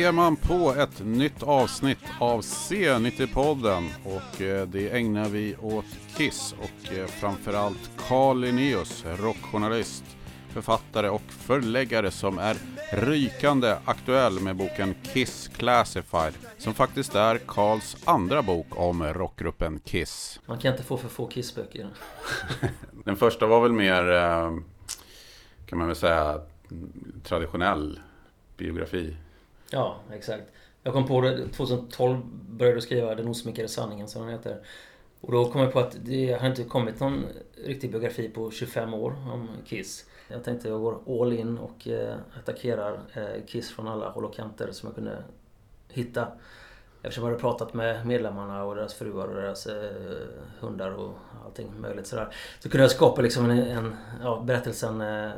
ser man på ett nytt avsnitt av C90-podden och eh, det ägnar vi åt Kiss och eh, framförallt Carl Linnaeus, rockjournalist, författare och förläggare som är rykande aktuell med boken Kiss Classified som faktiskt är Carls andra bok om rockgruppen Kiss. Man kan inte få för få Kiss-böcker. Den första var väl mer, eh, kan man väl säga, traditionell biografi. Ja, exakt. Jag kom på det 2012 började jag skriva Den osminkade sanningen som den heter. Och då kom jag på att det har inte kommit någon riktig biografi på 25 år om Kiss. Jag tänkte jag går all in och eh, attackerar eh, Kiss från alla håll och kanter som jag kunde hitta. Eftersom jag hade pratat med medlemmarna och deras fruar och deras eh, hundar och allting möjligt sådär. Så kunde jag skapa liksom en, en ja, berättelsen eh,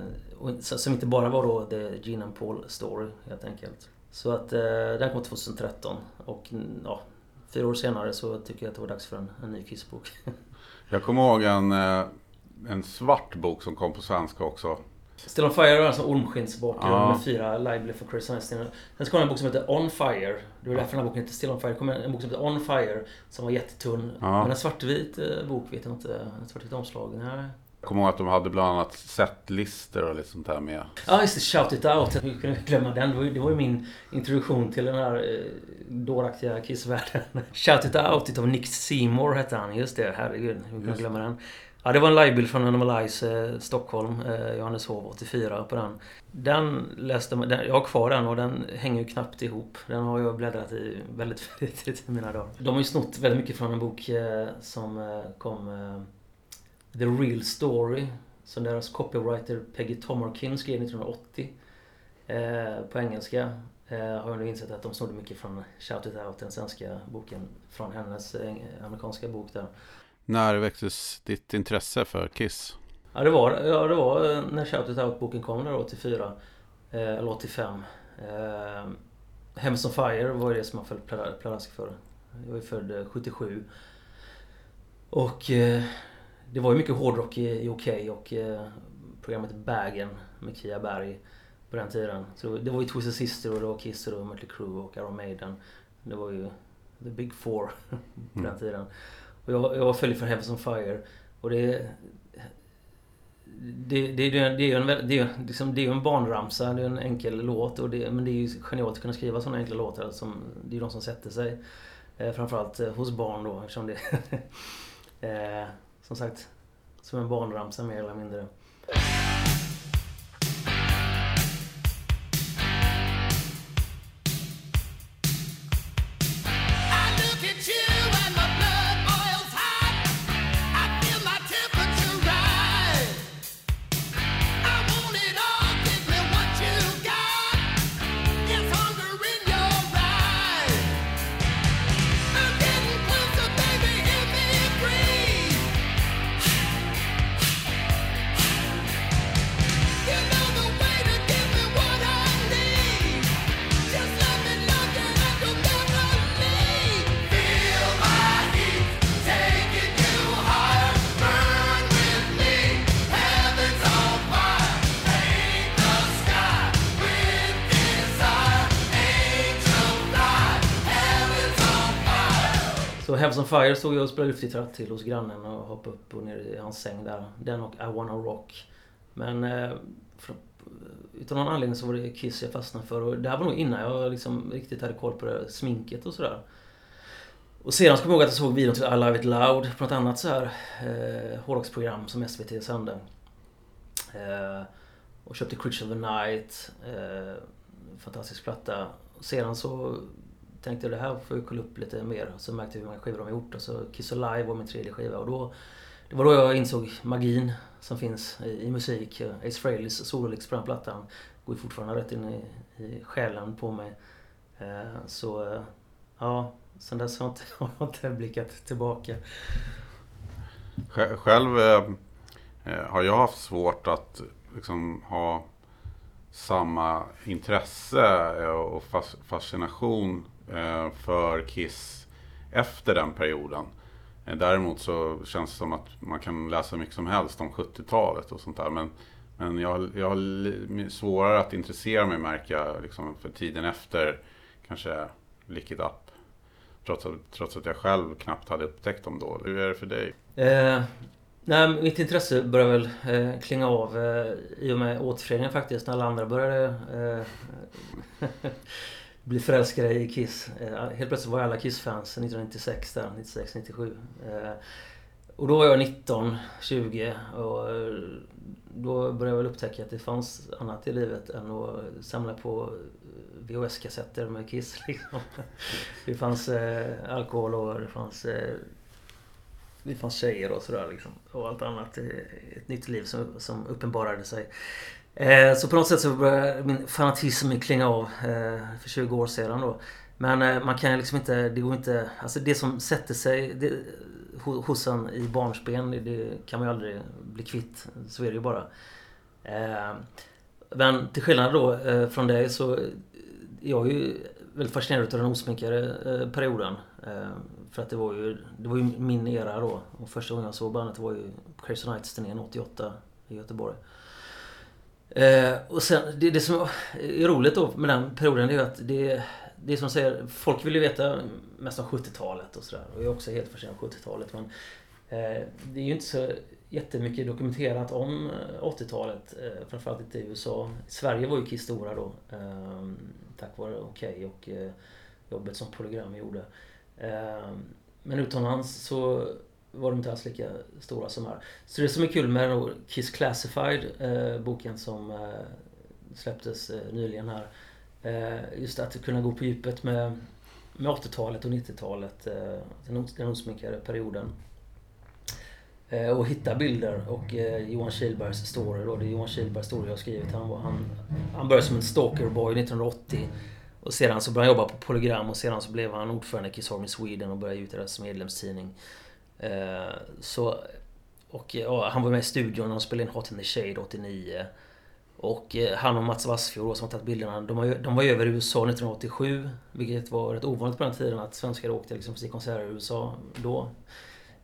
som inte bara var då The Gene and Paul story helt enkelt. Så att eh, den kom 2013 och ja, fyra år senare så tycker jag att det var dags för en, en ny Kiss-bok. jag kommer ihåg en, eh, en svart bok som kom på svenska också. Still on Fire är alltså ormskinnsbakgrund ja. med fyra Lively for Chris Einstein. Sen kom en bok som heter On Fire. Det var därför den här boken heter Still on Fire. Det kom en bok som heter On Fire som var jättetunn. Ja. Men en svartvit eh, bok vet jag inte. En svartvit omslag. Nej. Kommer ihåg att de hade bland annat setlistor och lite sånt där med. Ja, just det. Shout It Out. Hur kunde jag glömma den? Det var, ju, det var ju min introduktion till den här eh, dåraktiga Kiss-världen. Shout It Out utav Nick Seymour hette han. Just det. Herregud. Hur kunde jag glömma den? Ja, det var en livebild från Animalize eh, Stockholm, eh, Johanneshov 84 på den. Den läste man, jag har kvar den och den hänger ju knappt ihop. Den har jag bläddrat i väldigt flitigt i mina dagar. De har ju snott väldigt mycket från en bok eh, som eh, kom eh, The Real Story som deras copywriter Peggy Tomarkin skrev 1980 eh, på engelska. Eh, har jag nu insett att de snodde mycket från Shout It Out, den svenska boken, från hennes eh, amerikanska bok där. När väcktes ditt intresse för Kiss? Ja det var, ja, det var eh, när Shout It Out-boken kom där 84. Eh, eller 85. Eh, Hems on Fire var det som jag föll pladask för. Jag är född 77. Eh, och eh, det var ju mycket hårdrock i, i OK och eh, programmet Bagen med Kia Berg på den tiden. Så det var ju Twisted Sister och det var Kiss och Mötley Crüe och Iron Maiden. Det var ju the big four på mm. den tiden. Och jag, jag följde för Heavens on Fire. Och det... Det, det, det, det är ju en, det är, liksom, det är en barnramsa, det är en enkel låt. Och det, men det är ju genialt att kunna skriva sådana enkla låtar. Som, det är ju de som sätter sig. Eh, framförallt eh, hos barn då eftersom det... eh, som sagt, som en barnramsa mer eller mindre. Heavens on Fire stod jag och spelade luftgitarr till hos grannen och hoppade upp och ner i hans säng där. Den och I wanna rock. Men eh, för, eh, utan någon anledning så var det Kiss jag fastnade för. Och det här var nog innan jag liksom riktigt hade koll på det, sminket och sådär. Och sedan så kommer jag ihåg att jag såg videon till I Love It Loud på något annat så här eh, hårdrocksprogram som SVT sände. Eh, och köpte Creature of the Night. Eh, fantastisk platta. Och sedan så tänkte jag det här får jag kolla upp lite mer. Så märkte jag hur många skivor de har gjort. Och så Kiss Alive var min tredje skiva. Och då, det var då jag insåg magin som finns i, i musik. Ace Frehleys sololix på den plattan går ju fortfarande rätt in i, i själen på mig. Eh, så eh, ja, sen dess har jag inte, har jag inte blickat tillbaka. Själv eh, eh, har jag haft svårt att liksom ha samma intresse eh, och fascination Eh, för Kiss efter den perioden. Eh, däremot så känns det som att man kan läsa mycket som helst om 70-talet och sånt där. Men, men jag, jag har svårare att intressera mig märka liksom, för tiden efter kanske lick it up. Trots att, trots att jag själv knappt hade upptäckt dem då. Hur är det för dig? Eh, nej, mitt intresse börjar väl eh, klinga av eh, i och med återföreningen faktiskt. När alla andra började eh, bli förälskade i Kiss. Eh, helt plötsligt var alla Kiss-fans 1996 där, 96, 97. Eh, och då var jag 19, 20 och eh, då började jag väl upptäcka att det fanns annat i livet än att samla på VHS-kassetter med Kiss. Liksom. Det fanns eh, alkohol och det fanns, eh, det fanns tjejer och sådär. Liksom. Och allt annat. Ett nytt liv som, som uppenbarade sig. Eh, så på något sätt så började min fanatism klinga av eh, för 20 år sedan då. Men eh, man kan liksom inte, det går inte, alltså det som sätter sig det, hos en i barnsben, det kan man ju aldrig bli kvitt. Så är det ju bara. Eh, men till skillnad då eh, från dig så eh, jag är ju väldigt fascinerad av den osminkade eh, perioden. Eh, för att det var ju, det var ju min era då. Och första gången jag såg bandet var ju på Crazy Nights-turnén 88 i Göteborg. Eh, och sen, det, det som är roligt då med den perioden är ju att det, det är som säger, folk vill ju veta mest om 70-talet och sådär. Och jag är också helt försenad av 70-talet. Men eh, det är ju inte så jättemycket dokumenterat om eh, 80-talet. Eh, framförallt inte i USA. Sverige var ju Kiss stora då. Eh, tack vare Okej okay och eh, jobbet som Polygram gjorde. Eh, men utomlands så var de inte alls lika stora som här. Så det som är kul med Kiss Classified, eh, boken som eh, släpptes eh, nyligen här. Eh, just att kunna gå på djupet med, med 80-talet och 90-talet, eh, den, den osminkade perioden. Eh, och hitta bilder och eh, Johan Kihlbergs story då. Det är Johan Kihlbergs story jag har skrivit. Han, var, han, han började som en stalkerboy 1980. Och sedan så började han jobba på Polygram och sedan så blev han ordförande i Kiss Army Sweden och började ge ut deras medlemstidning. Eh, så, och och, han var med i studion när de spelade in Hot in the Shade 89. Och eh, han och Mats Vassfjord som har tagit bilderna, de var, de var över i USA 1987. Vilket var rätt ovanligt på den tiden att svenskar åkte liksom sin konserter i USA då.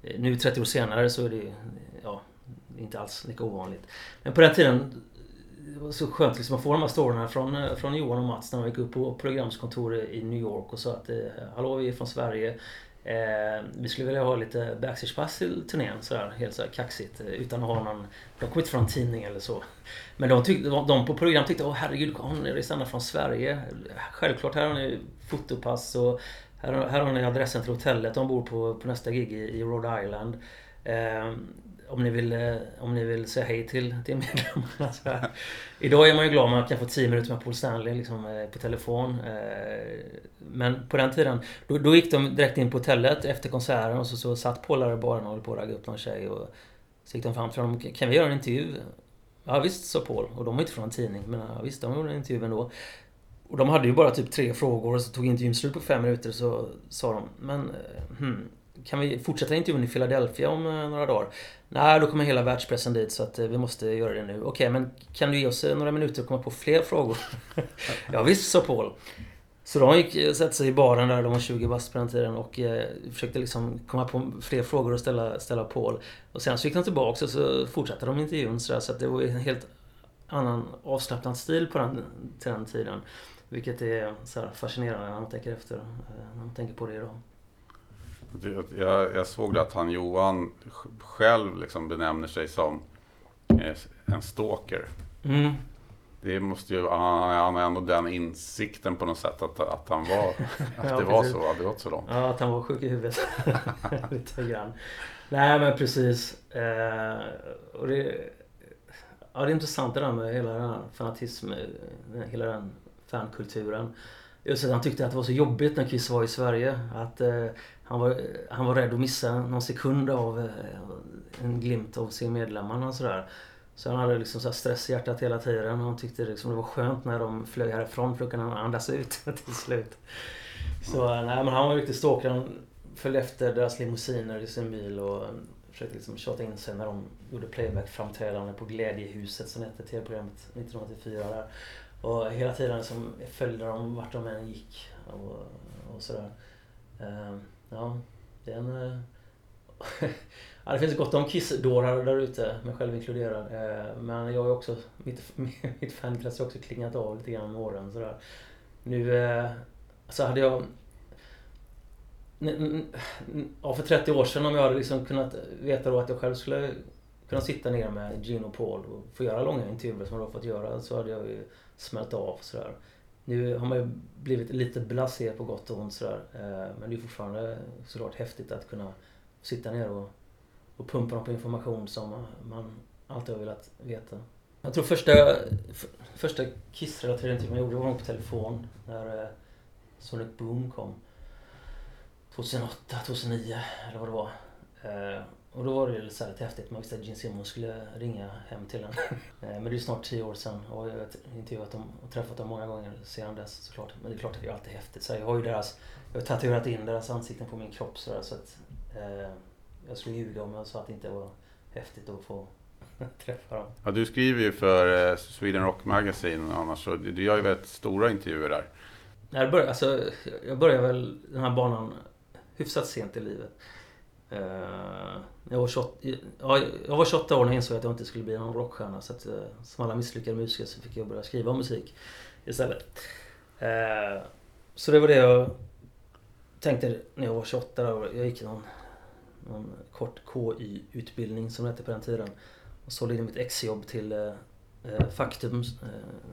Eh, nu 30 år senare så är det ja, inte alls lika ovanligt. Men på den tiden det var så skönt liksom att få de här storyna från, från Johan och Mats när de gick upp på programskontoret i New York och sa att Hallå, vi är från Sverige. Eh, vi skulle vilja ha lite backstagepass till turnén sådär, helt så kaxigt. Eh, utan att ha någon... De kom inte från en tidning eller så. Men de, tyckte, de på program tyckte åh herregud, hon är ända från Sverige. Självklart, här har ni fotopass och här, här har ni adressen till hotellet de bor på, på nästa gig i, i Rhode Island. Eh, om ni vill, eh, om ni vill säga hej till, till medlemmarna. Så här. Idag är man ju glad om man kan få 10 minuter med Paul Stanley liksom, eh, på telefon. Eh, men på den tiden, då, då gick de direkt in på hotellet efter konserten och så, så satt Paul där i baren och höll på att ragga upp någon tjej. Och så gick de fram till honom. Kan vi göra en intervju? Ja visst, sa Paul. Och de var inte från en tidning. Men ja, visst, de gjorde en intervju ändå. Och de hade ju bara typ tre frågor och så tog intervjun slut på fem minuter så sa de Men hmm, kan vi fortsätta intervjun i Philadelphia om eh, några dagar? Nej, då kommer hela världspressen dit så att eh, vi måste göra det nu. Okej, men kan du ge oss eh, några minuter och komma på fler frågor? ja, visst, sa Paul. Så de gick och satte sig i baren där, de var 20 bast på den tiden och eh, försökte liksom komma på fler frågor att ställa, ställa Paul. Och sen så gick de tillbaka och så fortsatte de intervjun så, där, så att det var en helt annan avslappnad stil på den, till den tiden. Vilket är så fascinerande när man tänker efter, när man tänker på det idag. Jag, jag såg att han Johan själv liksom benämner sig som eh, en stalker. Mm. Det måste ju, han har ändå den insikten på något sätt att, att han var, att ja, det var så, att det gått så långt. Ja, att han var sjuk i huvudet. Lite grann. Nej men precis. Eh, och det, ja, det är intressant det där med hela den här fanatismen, hela den fankulturen. Just att han tyckte att det var så jobbigt när Kiss var i Sverige. Att eh, han, var, han var rädd att missa någon sekund av eh, en glimt av se medlemmarna och sådär. Så han hade liksom så stress i hjärtat hela tiden. Han tyckte liksom det var skönt när de flög härifrån för då kunde han andas ut till slut. Så eh, nej, men han var riktigt stalker. Han följde efter deras limousiner i sin bil och eh, försökte liksom tjata in sig när de gjorde playback-framträdande på Glädjehuset som hette tv-programmet 1984 där. Och hela tiden liksom följde de vart de än gick och, och sådär. Uh, ja, det är en... Ja, det finns gott om kissdårar där ute, mig själv inkluderad. Eh, men jag är också, mitt, mitt fanintresse har också klingat av lite grann med åren sådär. Nu eh, Så hade jag... Ja, för 30 år sedan om jag hade liksom kunnat veta då att jag själv skulle kunna sitta ner med Gino och Paul och få göra långa intervjuer som jag har fått göra så hade jag ju smält av sådär. Nu har man ju blivit lite blasé på gott och ont sådär. Eh, men det är fortfarande såklart häftigt att kunna sitta ner och, och pumpa dem på information som man alltid har velat veta. Jag tror första, första Kiss-relaterade intervjun jag gjorde var nog på telefon när eh, Sonic Boom kom. 2008, 2009 eller vad det var. Eh, och då var det lite, så här lite häftigt. Man visste att Gene Simmons skulle ringa hem till en. Eh, men det är snart tio år sedan och jag har intervjuat dem och träffat dem många gånger sedan dess såklart. Men det är klart att det är alltid häftigt. Så jag har ju deras, jag har tatuerat in deras ansikten på min kropp så, där, så att eh, jag skulle ljuga om jag sa att det inte var häftigt att få träffa dem. Ja, du skriver ju för eh, Sweden Rock Magazine annars så du gör ju väldigt stora intervjuer där. Jag började, alltså, jag började väl den här banan hyfsat sent i livet. Eh, jag, var 28, jag var 28 år när jag insåg att jag inte skulle bli någon rockstjärna. Så att, eh, som alla misslyckade musiker så fick jag börja skriva musik istället. Eh, så det var det jag tänkte när jag var 28. Jag gick någon, någon kort KY-utbildning som det hette på den tiden. Och sålde in mitt exjobb till Faktum,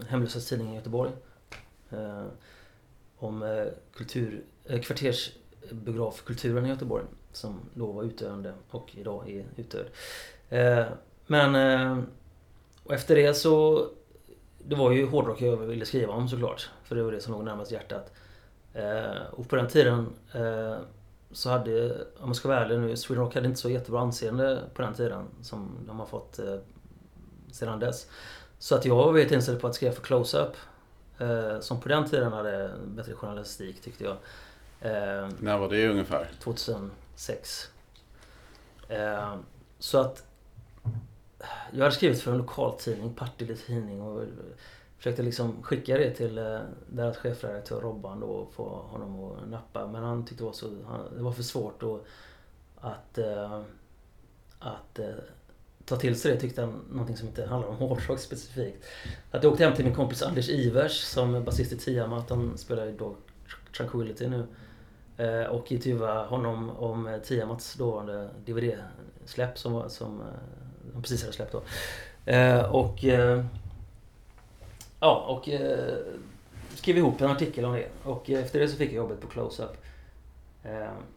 hemlösas tidning i Göteborg. om kultur, kvartersbiografkulturen i Göteborg som då var utdöende och idag är utdöd. Eh, men eh, och efter det så Det var ju hårdrock jag ville skriva om såklart. För det var det som låg närmast hjärtat. Eh, och på den tiden så hade, om man ska vara ärlig nu, Sweden Rock hade inte så jättebra anseende på den tiden som de har fått sedan dess. Så att jag var väldigt inställd på att skriva för Close-Up. Som på den tiden hade bättre journalistik tyckte jag. När var det ungefär? 2000 sex. Eh, så att jag hade skrivit för en lokaltidning, Partille tidning och försökte liksom skicka det till eh, deras chefredaktör Robban då och få honom att nappa. Men han tyckte det var, så, det var för svårt då att, eh, att eh, ta till sig det tyckte han någonting som inte handlar om hårdrock specifikt. Att jag åkte hem till min kompis Anders Ivers som är basist i Tiamat. Han spelar ju då Tranquility nu. Eh, och intervjua honom om eh, Tiamats dåvarande DVD-släpp som, som eh, de precis hade släppt då. Och ja, och skrev ihop en artikel om det. Och efter det så fick jag jobbet på Close-Up.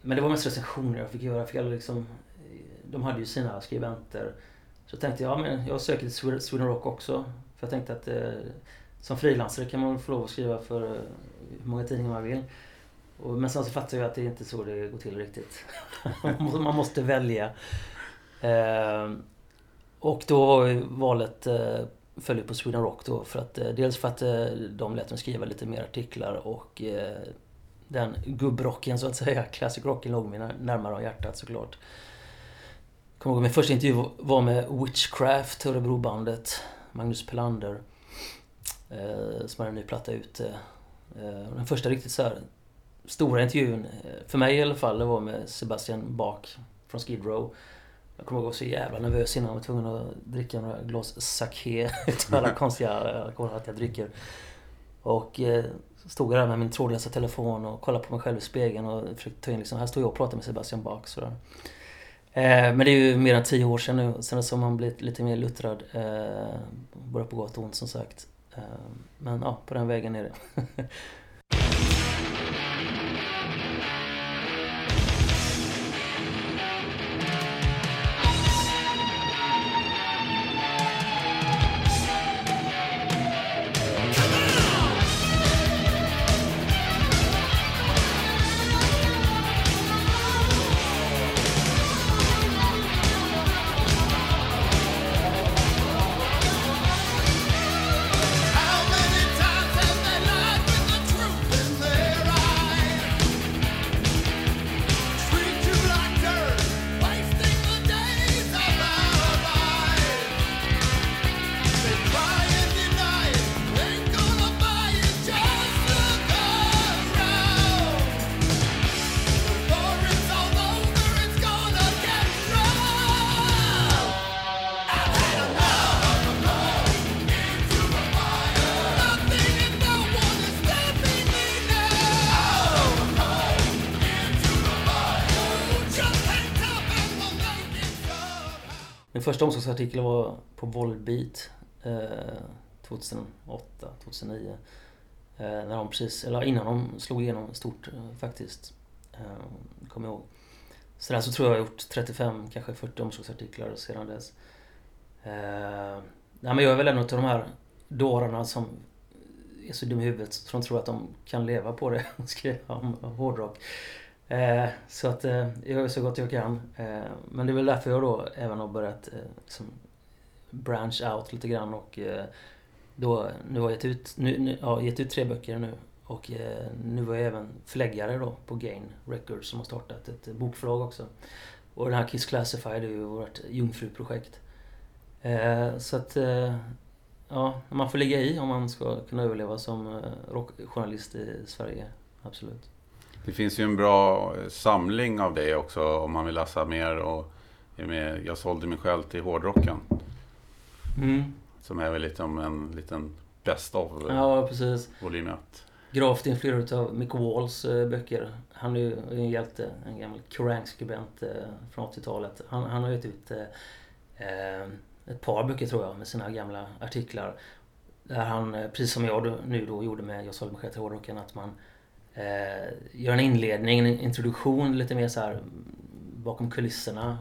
Men det var mest recensioner jag fick göra. Jag fick liksom, de hade ju sina skribenter. Så tänkte jag, ja, men jag söker till Sweden Rock också. För jag tänkte att som frilansare kan man få lov att skriva för hur många tidningar man vill. Men sen så fattar jag att det inte är så det går till riktigt. Man måste välja. Eh, och då var valet eh, följde på Sweden Rock då. För att, eh, dels för att eh, de lät mig skriva lite mer artiklar och eh, den gubbrocken så att säga, classic rocken låg mig närmare om hjärtat såklart. Kommer ihåg min första intervju var med Witchcraft, Örebrobandet. Magnus Pelander. Eh, som hade en ny platta ute. Eh, den första riktigt så här stora intervjun, eh, för mig i alla fall, det var med Sebastian Bach från Skid Row. Jag kommer ihåg att jag var så jävla nervös innan jag var tvungen att dricka några glas sake utav alla konstiga alkoholhaltiga drycker. Och eh, stod jag där med min trådlösa telefon och kollade på mig själv i spegeln och försökte ta in liksom, här står jag och pratar med Sebastian Bach. Sådär. Eh, men det är ju mer än tio år sedan nu. Sen har man blivit lite mer luttrad. Eh, både på gott och ont som sagt. Eh, men ja, på den vägen är det. första omslagsartikeln var på Volbeat eh, 2008, 2009. Eh, när de precis, eller innan de slog igenom stort eh, faktiskt. Eh, kommer jag ihåg. Sen så tror jag jag har gjort 35, kanske 40 omslagsartiklar sedan dess. Eh, nej, men jag är väl en av de här dårarna som är så dum i huvudet så de tror att de kan leva på det och skriva om hårdrock. Eh, så att eh, jag gör så gott jag kan. Eh, men det är väl därför jag då även har börjat liksom branch out lite grann och eh, då, nu har jag gett ut, nu, nu, ja, gett ut tre böcker nu. Och eh, nu var jag även förläggare då på Gain Records som har startat ett bokförlag också. Och den här Kiss Classified är ju vårt jungfruprojekt. Så att ja, man får ligga i om man ska kunna överleva som rockjournalist i Sverige. Absolut. Det finns ju en bra samling av det också om man vill läsa mer. Och med, jag sålde mig själv till hårdrocken. Mm. Som är väl lite om en liten best of Ja, precis. volym 1. Gravt influerad av Mick Walls eh, böcker. Han är ju en hjälte, en gammal Kerrang-skribent eh, från 80-talet. Han, han har gett ut eh, ett par böcker tror jag med sina gamla artiklar. Där han, precis som jag nu då gjorde med Jag sålde mig själv till hårdrocken, att man eh, göra en inledning, en introduktion lite mer så här bakom kulisserna.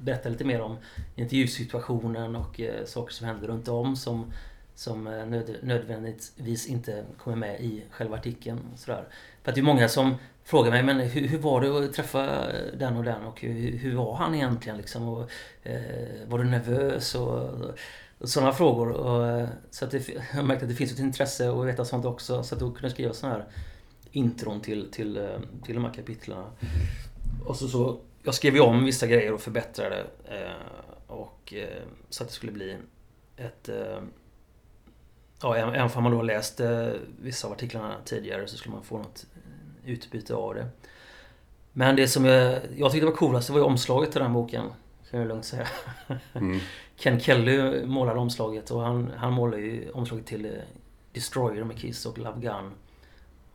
Berätta lite mer om intervjusituationen och eh, saker som händer runt om som, som eh, nöd, nödvändigtvis inte kommer med i själva artikeln. Sådär. För att det är många som frågar mig, men hur, hur var det att träffa den och den och hur, hur var han egentligen liksom? Och, eh, var du nervös? Och, och sådana frågor. Och, eh, så att det, jag märkte att det finns ett intresse att veta sånt också. Så att då kunde jag skriva sådana här intron till, till, eh, till de här kapitlen. Och så, så, jag skrev ju om vissa grejer och förbättrade. Eh, och, eh, så att det skulle bli ett... Eh, ja, även om man då läst eh, vissa av artiklarna tidigare så skulle man få något utbyte av det. Men det som jag, jag tyckte var coolast det var ju omslaget till den boken. Kan jag lugnt säga. Mm. Ken Kelly målade omslaget och han, han målade ju omslaget till Destroyer med Kiss och Love Gun.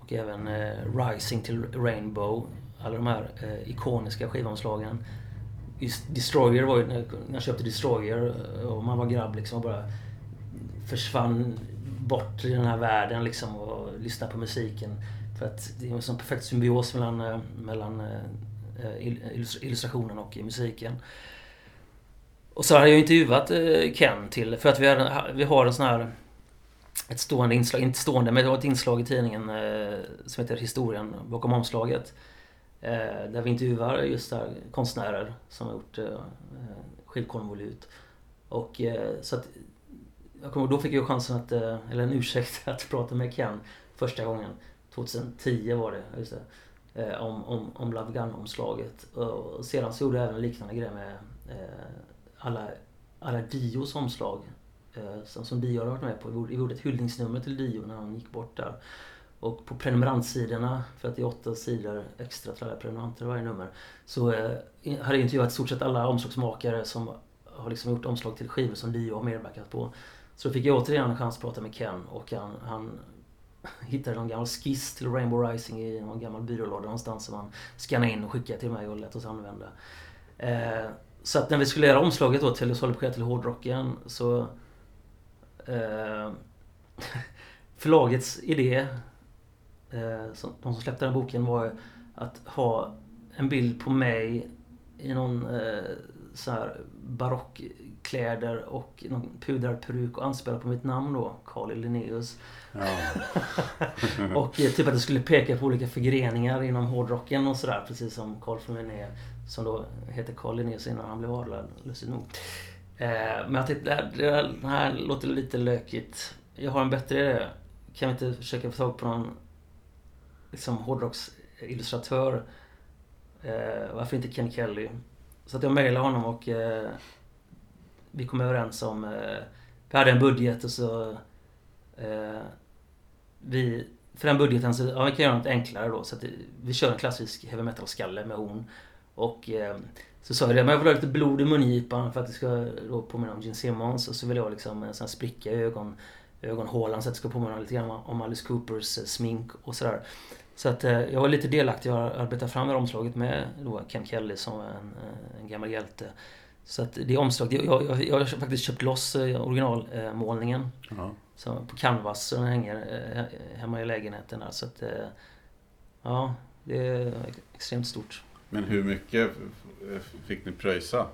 Och även eh, Rising till Rainbow. Alla de här eh, ikoniska skivomslagen. Just Destroyer var ju när jag köpte Destroyer eh, och man var grabb liksom och bara försvann bort i den här världen liksom och lyssnade på musiken. För att det är en sån perfekt symbios mellan, eh, mellan eh, illustrationen och musiken. Och så har jag intervjuat Ken till, för att vi har, vi har en sån här ett stående inslag, inte stående, men det var ett inslag i tidningen eh, som heter Historien bakom omslaget. Eh, där vi intervjuar just där konstnärer som har gjort eh, skivkonvolut. Och eh, så att jag kommer, då fick jag chansen att, eh, eller en ursäkt att prata med Ken första gången. 2010 var det, just det. Eh, om, om, om Love Gun-omslaget. Och sedan så gjorde jag även en liknande grej med eh, alla, alla Dios omslag Eh, som, som Dio har varit med på. Vi gjorde ett hyllningsnummer till Dio när han gick bort där. Och på prenumerantsidorna, för att det är åtta sidor extra till alla prenumeranter varje nummer, så eh, har jag intervjuat i stort sett alla omslagsmakare som har liksom gjort omslag till skivor som Dio har medverkat på. Så då fick jag återigen en chans att prata med Ken och han, han hittade någon gammal skiss till Rainbow Rising i någon gammal byrålåda någonstans som han skannade in och skickade till mig och lät oss använda. Eh, så att när vi skulle göra omslaget då till Solid till hårdrocken så eh, förlagets idé, eh, som, de som släppte den boken, var att ha en bild på mig i någon eh, så här barockkläder och någon pudrad peruk och anspela på mitt namn då, Carl Linnaeus. Ja. och eh, typ att det skulle peka på olika förgreningar inom hårdrocken och sådär, precis som Carl von Linné, som då heter Carl Linnaeus innan han blev adlad, lustigt nog. Eh, men jag tänkte, det här, det här låter lite lökigt. Jag har en bättre idé. Kan vi inte försöka få tag på någon liksom, hårdrocksillustratör? Eh, varför inte Ken Kelly? Så att jag mejlade honom och eh, vi kom överens om... Eh, vi hade en budget och så... Eh, vi, för den budgeten så ja, vi kan göra något enklare då. Så att vi kör en klassisk heavy metal-skalle med horn. Och eh, så sa jag det, men jag vill ha lite blod i mungipan för att det ska då påminna om Gene Simmons. Och så vill jag liksom en sån här spricka i ögon, ögonhålan så att det ska påminna lite grann om Alice Coopers eh, smink och sådär. Så att eh, jag var lite delaktig och arbetade fram det omslaget med då Ken Kelly som en, en gammal hjälte. Så att det är omslag. Jag, jag, jag har faktiskt köpt loss eh, originalmålningen. Ja. Så på canvas så den hänger eh, hemma i lägenheten där. Så att, eh, ja, det är extremt stort. Men hur mycket fick ni pröjsa?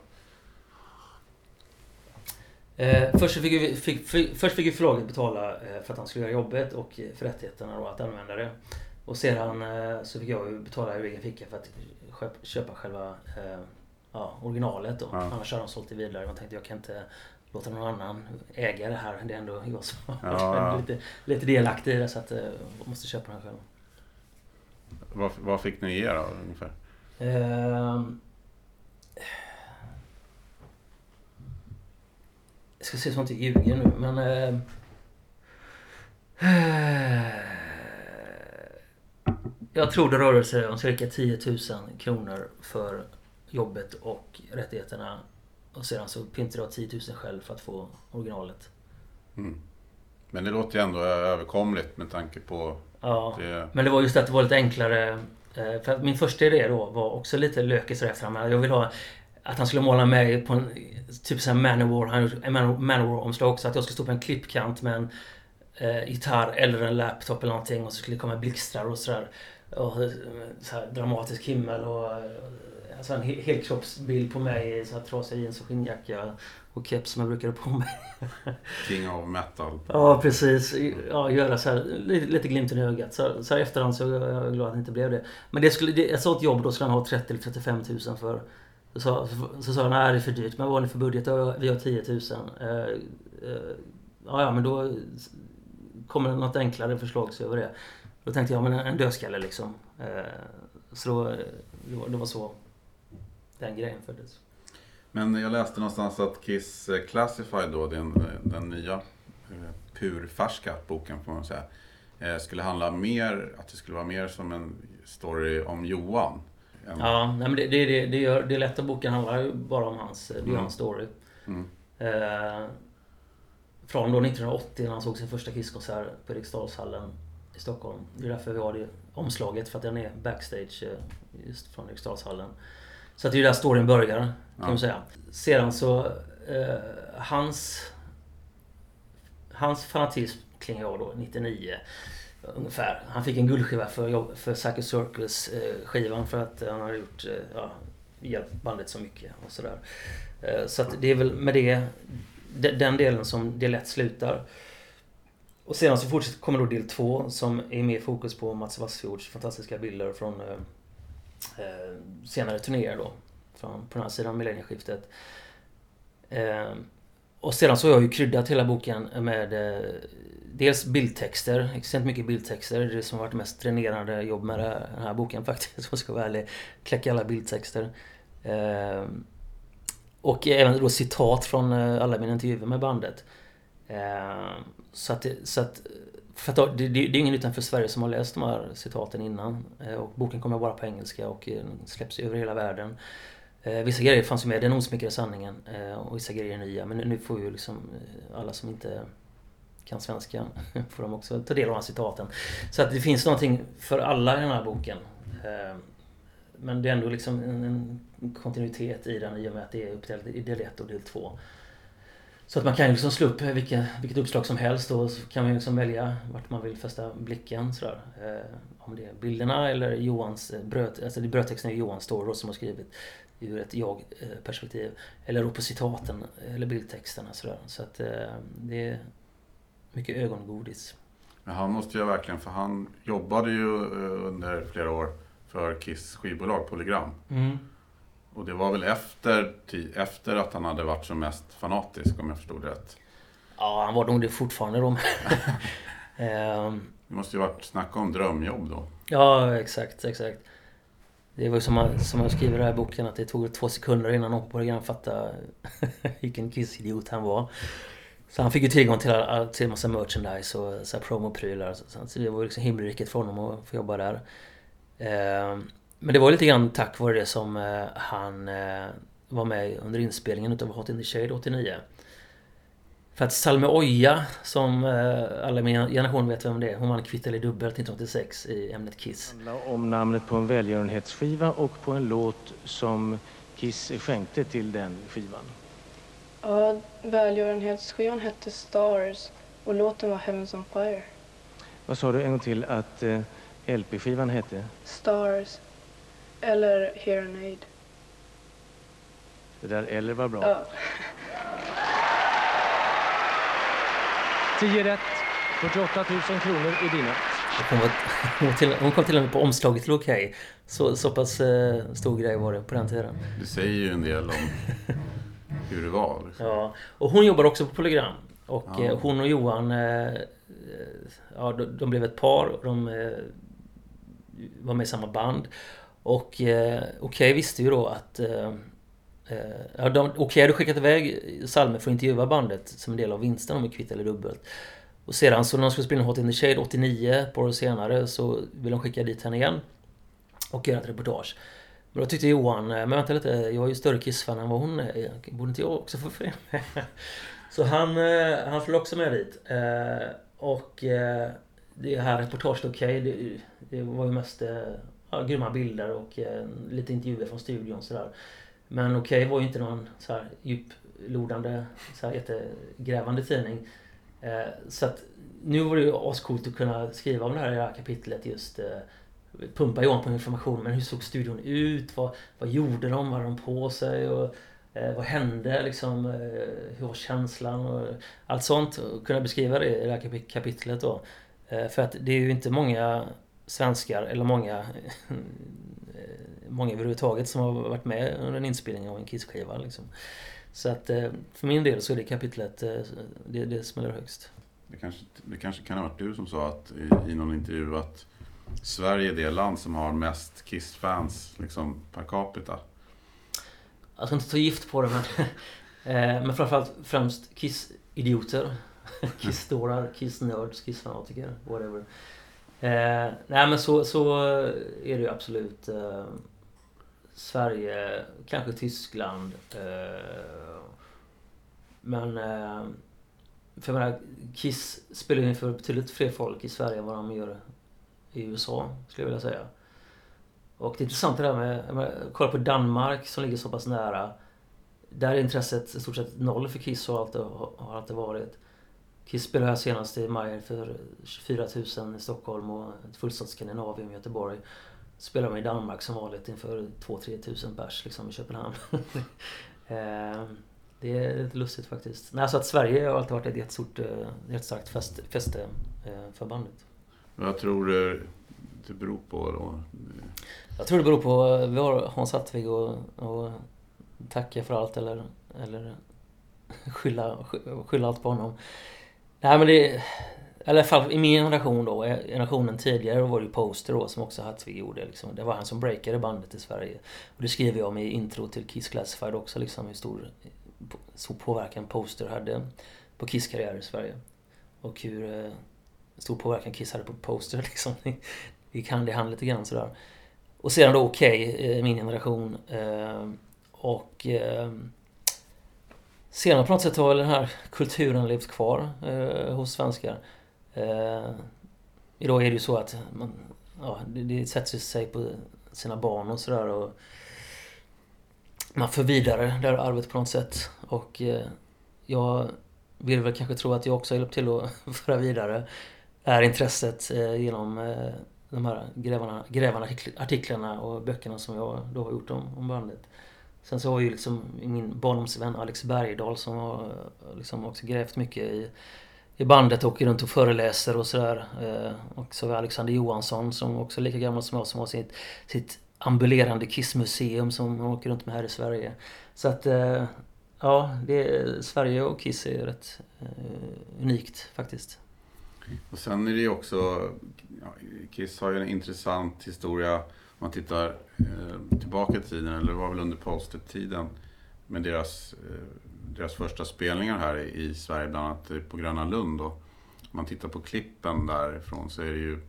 Eh, först, fick vi, fick, fick, först fick vi förlaget betala eh, för att han skulle göra jobbet och för rättigheterna då, att använda det. Och sedan eh, så fick jag betala ur egen ficka för att köpa själva eh, ja, originalet. Då. Ja. Annars hade de sålt det vidare. Jag tänkte jag kan inte låta någon annan äga det här. Det är ändå jag som ja. är lite, lite delaktig i det så att eh, jag måste köpa den själv. Vad, vad fick ni ge då ungefär? Eh, jag ska se så att jag inte ljuger nu men... Eh, jag tror det rörde sig om cirka 10 000 kronor för jobbet och rättigheterna. Och sedan så pyntar jag 10 000 själv för att få originalet. Mm. Men det låter ju ändå överkomligt med tanke på... Ja, det... men det var just att det var lite enklare. Eh, för min första idé då var också lite lökig sådär framme. Jag vill ha att han skulle måla mig på en typ såhär Manowar, han Manowar omslag också. Att jag skulle stå på en klippkant med en eh, gitarr eller en laptop eller någonting och så skulle det komma blixtar och sådär. Och eh, så dramatisk himmel och eh, alltså en helkroppsbild på mig i så här trasiga jeans och skinnjacka och keps som jag brukade på mig. King of metal. Ja, precis. Ja, göra så här, lite, lite glimten i ögat. Så, så här efterhand så är jag glad att det inte blev det. Men det skulle, det, ett sånt jobb då skulle han ha 30 eller 35 000 för. Så så, sa han, nej det är för dyrt. Men vad har ni för budget? Vi har 10 000. Uh, uh, ja, ja, men då kommer något enklare förslag så över det. Då tänkte jag, men en dödskalle liksom. Uh, så då, det var, det var så den grejen föddes. Men jag läste någonstans att Kiss eh, Classified då, den, eh, den nya eh, purfärska boken får man säga, skulle handla mer, att det skulle vara mer som en story om Johan. En... Ja, nej, men det, det, det, det, gör, det lätta boken handlar ju bara om hans, det är mm. hans story. Mm. Eh, från då 1980 när han såg sin första Kisskonsert på Eriksdalshallen i Stockholm. Det är därför vi har det omslaget, för att den är backstage just från Eriksdalshallen. Så att det är där storyn börjar, kan ja. man säga. Sedan så, eh, hans... Hans fanatism klingar jag då 99 ungefär. Han fick en guldskiva för, för Psycho Circus eh, skivan för att han har gjort, eh, ja, hjälpt bandet så mycket och sådär. Eh, så att det är väl med det, den delen som det lätt slutar. Och sedan så fortsätter, kommer då del två som är mer fokus på Mats Wassfjords fantastiska bilder från eh, Eh, senare turnéer då. Från, på den här sidan millennieskiftet. Eh, och sedan så har jag ju kryddat hela boken med eh, dels bildtexter, extremt mycket bildtexter. Det som har varit mest dränerande jobb med den här boken faktiskt, om jag ska vara ärlig. Kläcka alla bildtexter. Eh, och även då citat från eh, alla mina intervjuer med bandet. Eh, så att, så att för att det, det, är ingen utanför Sverige som har läst de här citaten innan. Eh, och boken kommer bara på engelska och eh, släpps över hela världen. Eh, vissa grejer fanns ju med, den osmickrade sanningen. Och vissa grejer är nya. Men nu får ju liksom alla som inte kan svenska, får de också ta del av de här citaten. Så att det finns någonting för alla i den här boken. Men det är ändå liksom en kontinuitet i den i och med att det är uppdelat i del 1 och del 2. Så att man kan liksom slå upp vilka, vilket uppslag som helst och så kan man liksom välja vart man vill fästa blicken. Sådär. Eh, om det är bilderna eller Johans eh, bröd, alltså det brödtexten är Johans story som har skrivit ur ett jag-perspektiv. Eller då på citaten eller bildtexterna. Sådär. Så att eh, det är mycket ögongodis. Men han måste ju verkligen, för han jobbade ju eh, under flera år för Kiss skivbolag, Polygram. Mm. Och det var väl efter, efter att han hade varit som mest fanatisk om jag förstod rätt? Ja, han var nog det fortfarande då. Ehm. det måste ju varit, snacka om drömjobb då. Ja, exakt, exakt. Det var ju som, som jag skriver i den här boken att det tog två sekunder innan någon på program fattade vilken kissidiot han var. Så han fick ju tillgång till, till en massa merchandise och så promoprylar. Så det var ju liksom himmelriket för honom att få jobba där. Men det var lite grann tack vare det som eh, han eh, var med under inspelningen utav Hot in the Shade 89. För att Salme Oja, som eh, alla i min generation vet vem det är, hon vann Kvitt eller dubbelt 1986 i ämnet Kiss. Om namnet på en välgörenhetsskiva och på en låt som Kiss skänkte till den skivan? Ja, välgörenhetsskivan hette Stars och låten var Heavens on Fire. Vad sa du en gång till att eh, LP-skivan hette? Stars. Eller Hear Aid. Det där eller var bra. Ja. 10 rätt. 48 000 kronor är dina. Hon, var, hon, till, hon kom till och med på omslaget till Okej. Okay. Så, så pass eh, stor grej var det på den tiden. Det säger ju en del om hur det var. Liksom. Ja, och hon jobbar också på Polygram. Och ja. eh, hon och Johan, eh, ja, de, de, blev ett par. De eh, var med i samma band. Och eh, Okej visste ju då att eh, eh Ja, de, Okej hade skickat iväg Salme för att intervjua bandet som en del av vinsten om vi kvitt eller dubbelt. Och sedan så när de skulle spela Hot in the Shade 89, ett par år senare, så ville de skicka dit henne igen. Och göra ett reportage. Men då tyckte Johan, eh, men vänta lite, jag är ju större Kiss-fan än vad hon är. Borde inte jag också få följa med? Så han, eh, han följde också med dit. Och det här reportaget, okej, okay, det, det, var ju mest ja, grymma bilder och eh, lite intervjuer från studion sådär. Men okej okay, var ju inte någon så här djuplodande, så här jättegrävande tidning. Eh, så att nu var det ju ascoolt att kunna skriva om det här, det här kapitlet just. Eh, pumpa igång på information. Men hur såg studion ut? Vad, vad gjorde de? Vad hade de på sig? Och, eh, vad hände liksom? Eh, hur var känslan? Och allt sånt. Och kunna beskriva det i det här kapitlet då. Eh, för att det är ju inte många svenskar eller många många överhuvudtaget som har varit med under en inspelning av en Kiss-skiva. Liksom. Så att eh, för min del så är det kapitlet, eh, det, det smäller högst. Det kanske, det kanske kan ha varit du som sa att, i, i någon intervju att Sverige är det land som har mest Kiss-fans liksom, per capita. Jag ska inte ta gift på det men, eh, men framförallt främst Kiss-idioter. Kiss-dårar, Kiss-nerds, Kiss-fanatiker, whatever. Eh, nej men så, så är det ju absolut. Eh, Sverige, kanske Tyskland. Eh, men... Eh, för jag menar, Kiss spelar ju inför betydligt fler folk i Sverige än vad de gör i USA, skulle jag vilja säga. Och det är intressant det där med, jag menar, kolla på Danmark som ligger så pass nära. Där är intresset i stort sett noll för Kiss och allt det har alltid varit. Kiss spelade här senast i maj för 24 000 i Stockholm och ett fullsatt Skandinavium i Göteborg spelar man i Danmark som vanligt inför 2-3 tusen pers liksom, i Köpenhamn. Eh, det är lite lustigt faktiskt. Nej, så att Sverige har alltid varit ett jättestort, eh, jättestarkt fäste, eh, för bandet. Vad tror det beror på då? Jag tror det beror på, vi har Hans Hattvig och, och tacka för allt eller, eller skylla, skylla allt på honom. Nej men det i alla fall i min generation då, eh, generationen tidigare var det ju Poster då som också Hattvig gjorde. Liksom. Det var han som breakade bandet i Sverige. Och det skriver jag om i intro till Kiss Classified också, liksom hur stor, stor påverkan Poster hade på Kiss karriär i Sverige. Och hur eh, stor påverkan Kiss hade på Poster liksom. Det gick hand i hand lite grann sådär. Och sedan då Okej, okay, min generation. Eh, och eh, senare på något sätt har den här kulturen levt kvar eh, hos svenskar. Eh, idag är det ju så att man, ja, det, det sätter sig på sina barn och sådär. Man för vidare det här arvet på något sätt. Och eh, jag vill väl kanske tro att jag också hjälpt till att föra vidare det här intresset eh, genom eh, de här grävarna, grävarna artiklarna och böckerna som jag då har gjort om, om bandet. Sen så har ju liksom min barndomsvän Alex Bergdahl som har eh, liksom också grävt mycket i i bandet åker runt och föreläser och sådär. Eh, och så har vi Alexander Johansson som också är lika gammal som jag som har sitt, sitt ambulerande Kissmuseum som han åker runt med här i Sverige. Så att eh, ja, det är, Sverige och Kiss är rätt eh, unikt faktiskt. Och sen är det ju också, ja, Kiss har ju en intressant historia man tittar eh, tillbaka i tiden, eller det var väl under Poster-tiden med deras eh, deras första spelningar här i Sverige, bland annat eh, på Gröna Lund. Och om man tittar på klippen därifrån så är det ju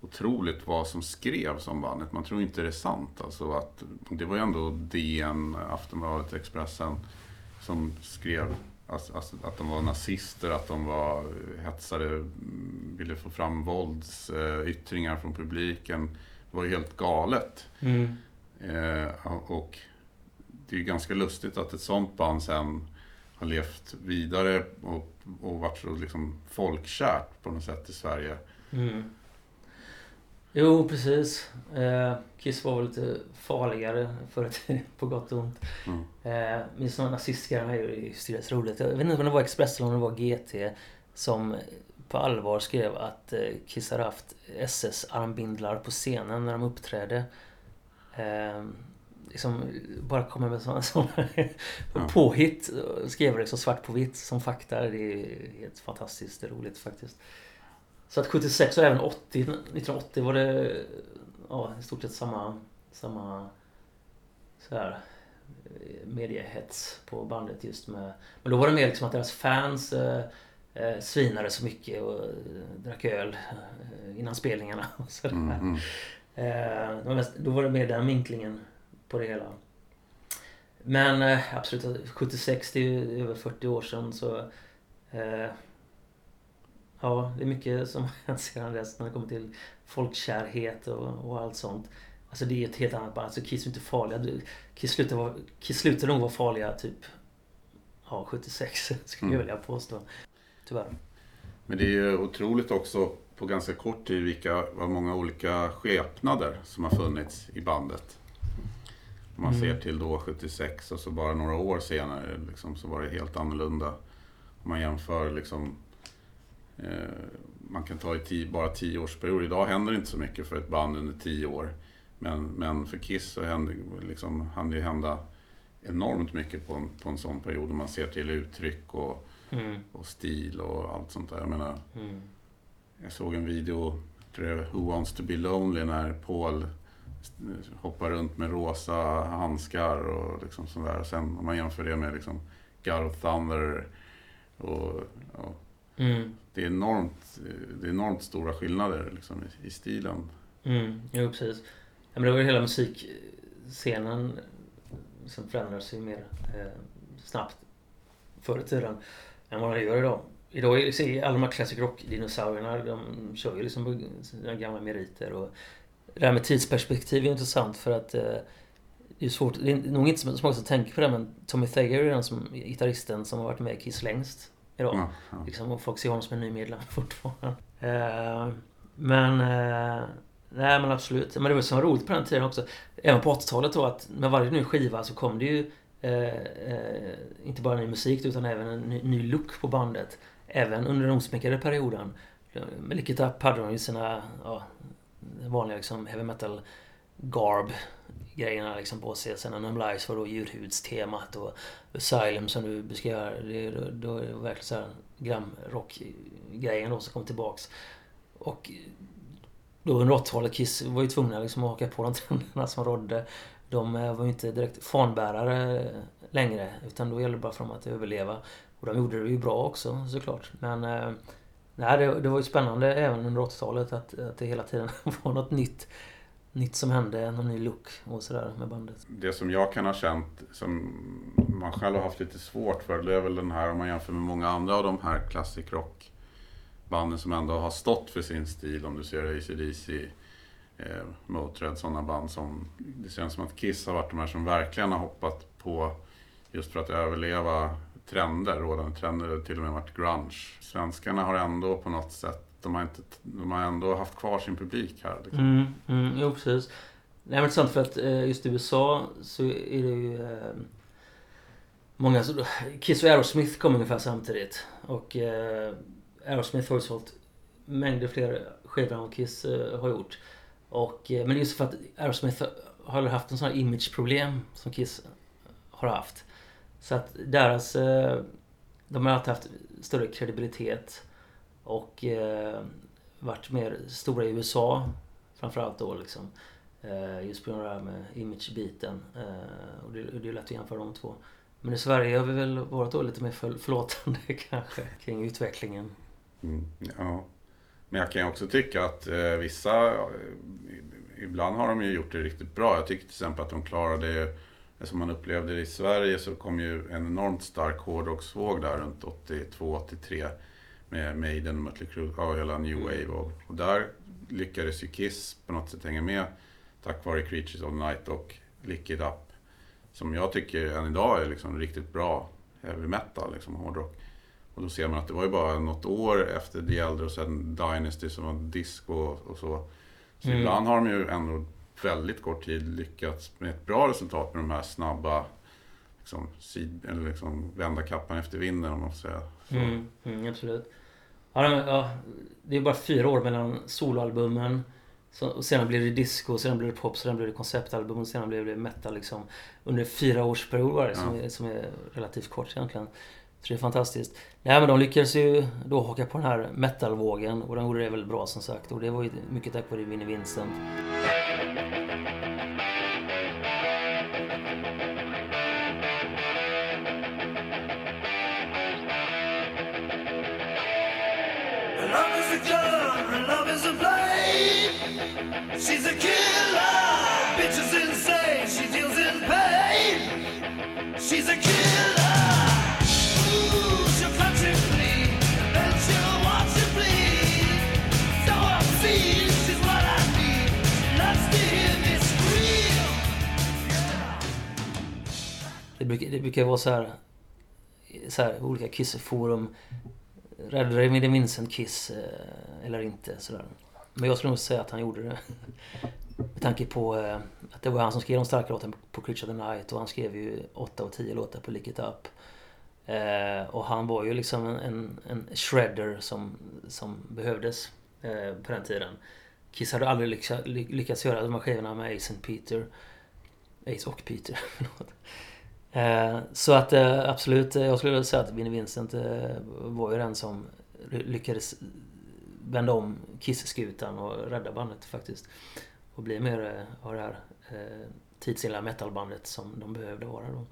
otroligt vad som skrevs om bandet. Man tror inte det är sant. Alltså att, det var ju ändå DN, Aftonbladet, Expressen som skrev alltså, att de var nazister, att de var eh, hetsade, mm, ville få fram våldsyttringar eh, från publiken. Det var ju helt galet. Mm. Eh, och det är ju ganska lustigt att ett sånt band sen har levt vidare och, och varit så liksom folkkärt på något sätt i Sverige. Mm. Jo, precis. Eh, Kiss var väl lite farligare förut, på gott och ont. Mm. Eh, min sådana nazistgrejer är ju roligt. Jag vet inte om det var Expressen eller om det var GT som på allvar skrev att eh, Kiss hade haft SS-armbindlar på scenen när de uppträdde. Eh, liksom bara kommer med sådana, sådana Ja. påhitt. Skrev liksom svart på vitt som fakta. Det är helt fantastiskt roligt faktiskt. Så att 76 och även 80, 1980 var det ja, i stort sett samma, samma så här, eh, mediehets på bandet just med... Men då var det mer liksom att deras fans eh, svinade så mycket och eh, drack öl eh, innan spelningarna och sådär. Mm, mm. Eh, då var det mer den vinklingen på det hela. Men eh, absolut, 76 det är ju över 40 år sedan så... Eh, ja, det är mycket som har hänt sedan dess när det kommer till folkkärhet och, och allt sånt. Alltså det är ett helt annat band. Alltså Kiss är inte farliga. Kiss slutade, Kiss slutade nog vara farliga typ... Ja, 76 skulle jag Mm. vilja påstå. Tyvärr. Men det är ju otroligt också på ganska kort tid vilka, vad många olika skepnader som har funnits i bandet. Om man Mm. ser till då 76 och så bara några år senare liksom, så var det helt annorlunda. Om man jämför liksom eh, man kan ta i tio, bara tio årsperiod. Idag händer det inte så mycket för ett band under tio år. Men, men för Kiss så händer, liksom, hann det hända enormt mycket på en, på en sån period. Om man ser till uttryck och, Mm, och stil och allt sånt där. Jag menar, mm, jag såg en video, tror jag, Who Wants To Be Lonely, när Paul hoppar runt med rosa handskar och liksom sådär. Sen om man jämför det med liksom God of Thunder och ja, mm, det är enormt, det är enormt stora skillnader liksom, i, i stilen. mm. Jo, precis. Ja, men det var ju hela musikscenen som förändrades ju mer eh, snabbt förr i tiden än vad den gör idag. Idag liksom, alla de här classic rock-dinosaurierna, de kör ju liksom på sina gamla meriter. Och det här med tidsperspektiv är intressant för att eh, det är svårt, det är nog inte så många som tänker på det men Tommy Thayer är den som, gitarristen som har varit med i Kiss längst idag. Ja, ja. Liksom, och folk ser honom som en ny medlem fortfarande. Eh, men... Eh, nej men absolut. Men det var så roligt på den tiden också. Även på 80-talet då att med varje ny skiva så kom det ju Eh, eh, inte bara ny musik utan även en ny, ny look på bandet. Även under den osminkade perioden. Med Lickitup hade de ju sina ja, vanliga liksom heavy metal garb grejerna liksom på sig. Sen Anum Lies var då djurhudstemat och Asylum som du beskrev. Det, då, då är det verkligen så här glamrock-grejen då som kom tillbaks. Och då under 80-talet, Kiss var ju tvungna liksom att haka på de trenderna som rådde. De eh, var ju inte direkt fanbärare längre. Utan då gällde det bara för dem att överleva. Och de gjorde det ju bra också såklart. Men eh, nej, det, det var ju spännande även under 80-talet att, att det hela tiden var något nytt. Nytt som hände, någon ny look och sådär med bandet. Det som jag kan ha känt, som man själv har haft lite svårt för, det är väl den här om man jämför med många andra av de här classic rock banden som ändå har stått för sin stil. Om du ser AC/DC, eh, Motörhead, sådana band som... Det känns som att Kiss har varit de här som verkligen har hoppat på just för att överleva trender, rådande trender, det har till och med varit grunge. Svenskarna har ändå på något sätt, de har, inte, de har ändå haft kvar sin publik här. Liksom. Mm, mm, jo precis. Det är intressant för att eh, just i USA så är det ju... Eh, många... Kiss och Aerosmith kom ungefär samtidigt. Och eh, Aerosmith har ju sålt mängder fler skivor än vad Kiss eh, har gjort. Och, eh, men det är just för att Aerosmith har haft en sån här imageproblem som Kiss har haft. Så att deras... Eh, de har alltid haft större kredibilitet. Och eh, varit mer stora i USA. Framförallt då liksom. Just på grund av det här med image-biten. Och det, det är lätt att jämföra de två. Men i Sverige har vi väl varit då lite mer förlåtande kanske kring utvecklingen. Mm, ja. Men jag kan också tycka att eh, vissa, eh, ibland har de ju gjort det riktigt bra. Jag tycker till exempel att de klarade, som man upplevde det i Sverige, så kom ju en enormt stark hårdrocksvåg där runt 82-83 med Maiden, Mötley Crüe, ja hela New Wave. Och, och där lyckades ju Kiss på något sätt hänga med tack vare Creatures of the Night och Lick It Up. som jag tycker än idag är liksom riktigt bra heavy metal, liksom hårdrock. Och då ser man att det var ju bara något år efter The Elder och sen Dynasty som var disco och, och så. Så Mm. ibland har de ju ändå väldigt kort tid lyckats med ett bra resultat med de här snabba liksom, sid, eller liksom vända kappan efter vinden om man får säga. Mm, mm, absolut. Ja, men, ja, det är bara fyra år mellan soloalbumen. Så, och sedan blev det disco, sedan blev det pop, sedan blev det konceptalbum och sedan blev det metal liksom. Under fyra års period var det som, Ja. är, som är relativt kort egentligen. Så det är fantastiskt. Nej men de lyckades ju då haka på den här metalvågen och de gjorde det väldigt bra som sagt. Och det var ju mycket tack vare Vinnie Vincent. She's a killer, bitch is insane, she deals in pain. She's a killer. Det brukar, det brukar vara så här, så här olika Kiss-forum. Räddade Vinnie Vincent Kiss eh, eller inte? Sådär. Men jag skulle nog säga att han gjorde det. Med tanke på eh, att det var han som skrev de starka låtarna på Creature of the Night och han skrev ju 8 av 10 låtar på Lick It Up. Eh, och han var ju liksom en, en, shredder som, som behövdes på den tiden. Kiss hade aldrig lyckats, lyckats göra de här skivorna med Ace and Peter. Ace och Peter, förlåt. Eh, så att eh, absolut, eh, jag skulle säga att Vinnie Vincent var ju den som lyckades vända om Kiss-skutan och rädda bandet faktiskt. Och bli mer av det här tidsenliga metalbandet som de behövde vara då.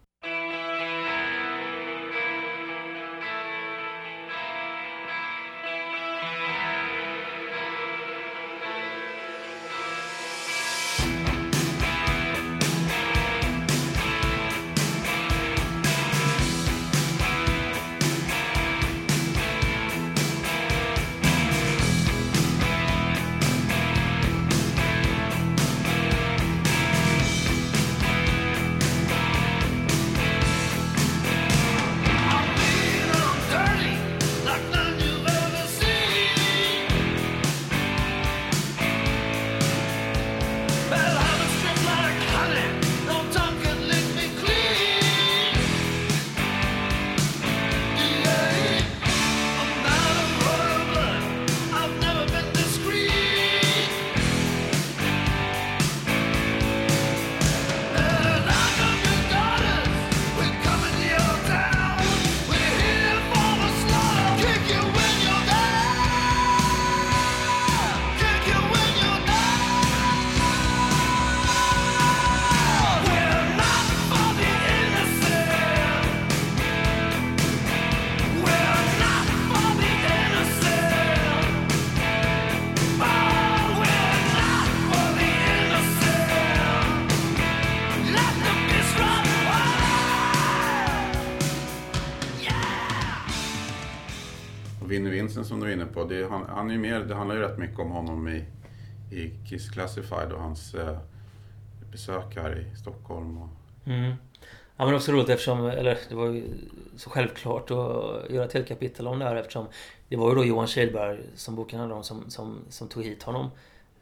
Det, han, han är mer, det handlar ju rätt mycket om honom i, i Kiss Classified och hans eh, besök här i Stockholm. Och, Mm. Ja men det var så roligt eftersom, eller det var ju så självklart att göra ett helt kapitel om det här eftersom Det var ju då Johan Kihlberg som boken handlar om som, som, som tog hit honom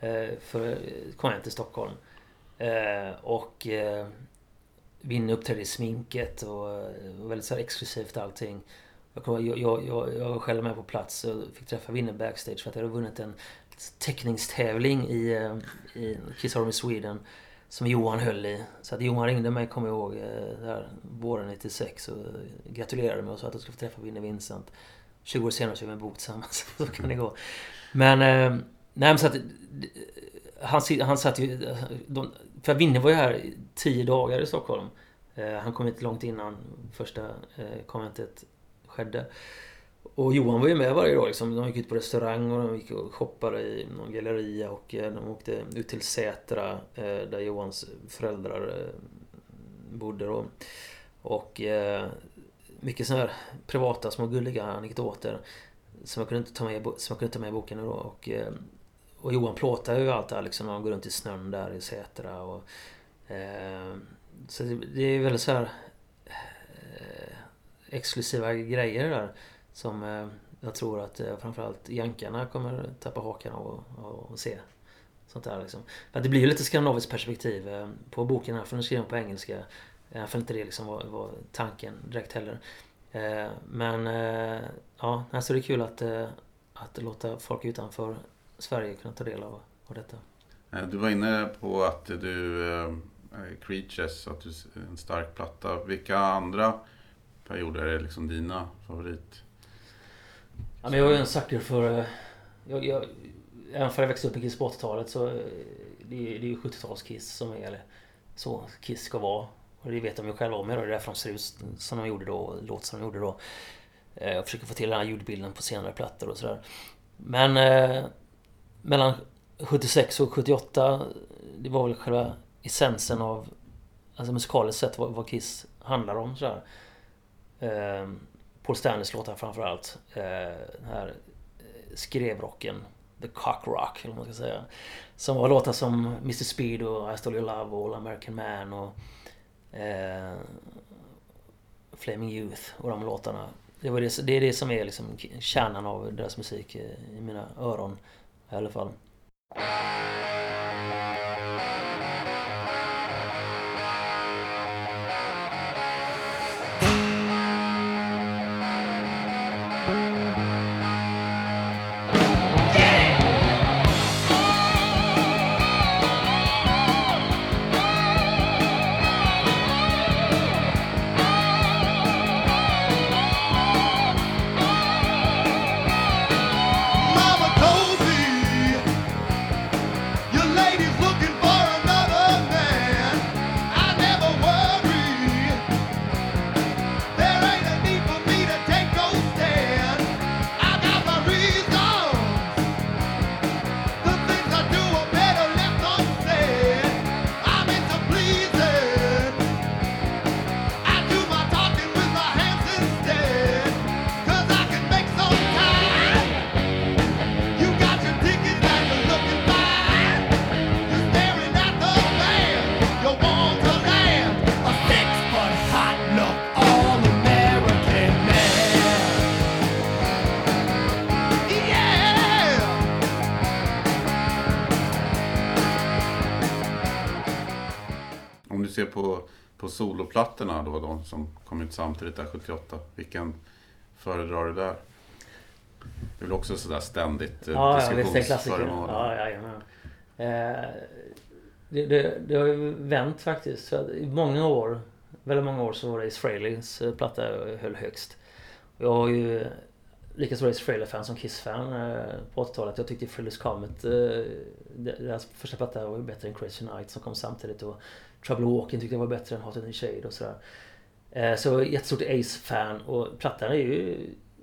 eh, för att komma hem till Stockholm. Eh, och eh, Vinne uppträdde i sminket och eh, och väldigt så här exklusivt allting. Jag, kommer- jag, jag, jag, var själv med på plats och fick träffa Winner backstage för att jag hade vunnit en teckningstävling i, eh, i Kiss Army Sweden. Som Johan höll i. Så att Johan ringde mig, kommer jag ihåg, eh, där våren 96 och gratulerade mig och sa att jag skulle få träffa Winner Vincent. 20 år senare så gör vi en bok tillsammans. Så kan det gå. Men... Eh, nej men så att... Eh, han, han satt ju... De, för Vinnie var ju här i 10 dagar i Stockholm. Eh, han kom hit långt innan första eh, konventet skedde. Och Johan var ju med varje dag liksom. De gick ut på restaurang och de gick och shoppade i någon galleria och eh, de åkte ut till Sätra eh, där Johans föräldrar eh, bodde då. Och mycket sådana här privata små gulliga anekdoter som jag kunde inte ta med, i som jag kunde ta med i boken då. Och, och Johan plåtar ju allt det här liksom när han går runt i snön där i Sätra och eh, så det, det är väldigt så här exklusiva grejer där. Som eh, jag tror att eh, framförallt jänkarna kommer tappa hakan av att se. Sånt där liksom. För det blir ju lite skandinaviskt perspektiv eh, på boken här, för den skriver skriven på engelska. Jag för inte det liksom var, var tanken direkt heller. Men ja, så det är kul att, att låta folk utanför Sverige kunna ta del av, av detta. Du var inne på att du, Creatures, att du är en stark platta. Vilka andra perioder är liksom dina favorit? Ja, men jag är ju en sucker för... Eh, jag, jag, även för jag växte upp med Kiss på 80-talet så... Eh, det är, det är ju 70-tals-Kiss som är... Eller så Kiss ska vara. Och det vet de ju själva om. Det är därför de ser ut som de gjorde då. och Låter som de gjorde då. Eh, jag försöker få till den här ljudbilden på senare plattor och sådär. Men... Eh, mellan 76 och 78... Det var väl själva essensen av... Alltså musikaliskt sett vad, vad Kiss handlar om sådär. Eh, Paul Stanleys låtar framförallt. Eh, den här eh, skrevrocken. The Cock Rock, eller vad man ska säga. Som var låtar som Mr Speed och I Stole Your Love och All American Man och eh, Flaming Youth och de låtarna. Det, var det, det är det som är liksom kärnan av deras musik eh, i mina öron i alla fall. Soloplattorna då, de som kom ut samtidigt där 78. Vilken föredrar du där? Det är väl också sådär ständigt eh, Ja, ja visst det är klassiker. diskussionsföremål. Ja, jajamän. Eh, det, det, det har ju vänt faktiskt. Så att I många år, väldigt många år så var det Frehleys eh, platta jag höll högst. Jag har ju lika stor Frehley-fan som Kiss-fan eh, på 80-talet. Jag tyckte Frehley's Comet, eh, deras första platta var ju bättre än Crazy Night som kom samtidigt. Och Trouble Walking tyckte jag var bättre än Hot in the Shade och sådär. Eh, så jag är jättestort Ace-fan och plattan är ju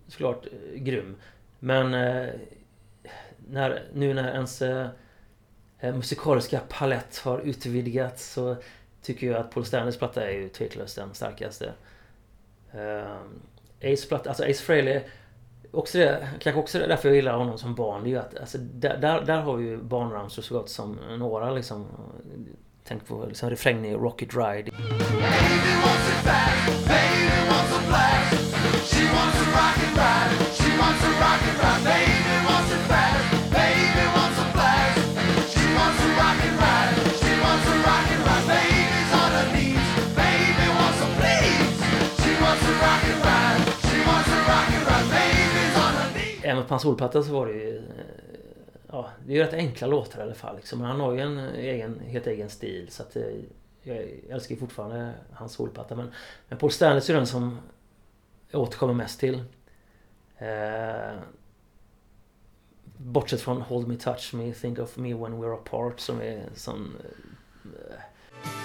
såklart eh, grym. Men eh, när, nu när ens musikaliska palett har utvidgats så tycker jag att Paul Stanleys platta är ju tveklöst den starkaste. Ace platta, alltså Ace Frehley Också det, kanske också det därför jag gillar honom som barn. Det är ju att alltså, där, där, där har vi ju barnramsor så gott som några liksom. Tänk på liksom, refrängen i Rocket Ride. Även på hans solplatta så var det ju... Ja, det är ju rätt enkla låtar i alla fall. Liksom. Men han har ju en egen, helt egen stil. Så att eh, jag älskar ju fortfarande hans solplatta. Men, men Paul Stanley är den som jag återkommer mest till. Eh, bortsett från Hold Me Touch Me, Think of Me When We're Apart som är sån... eh,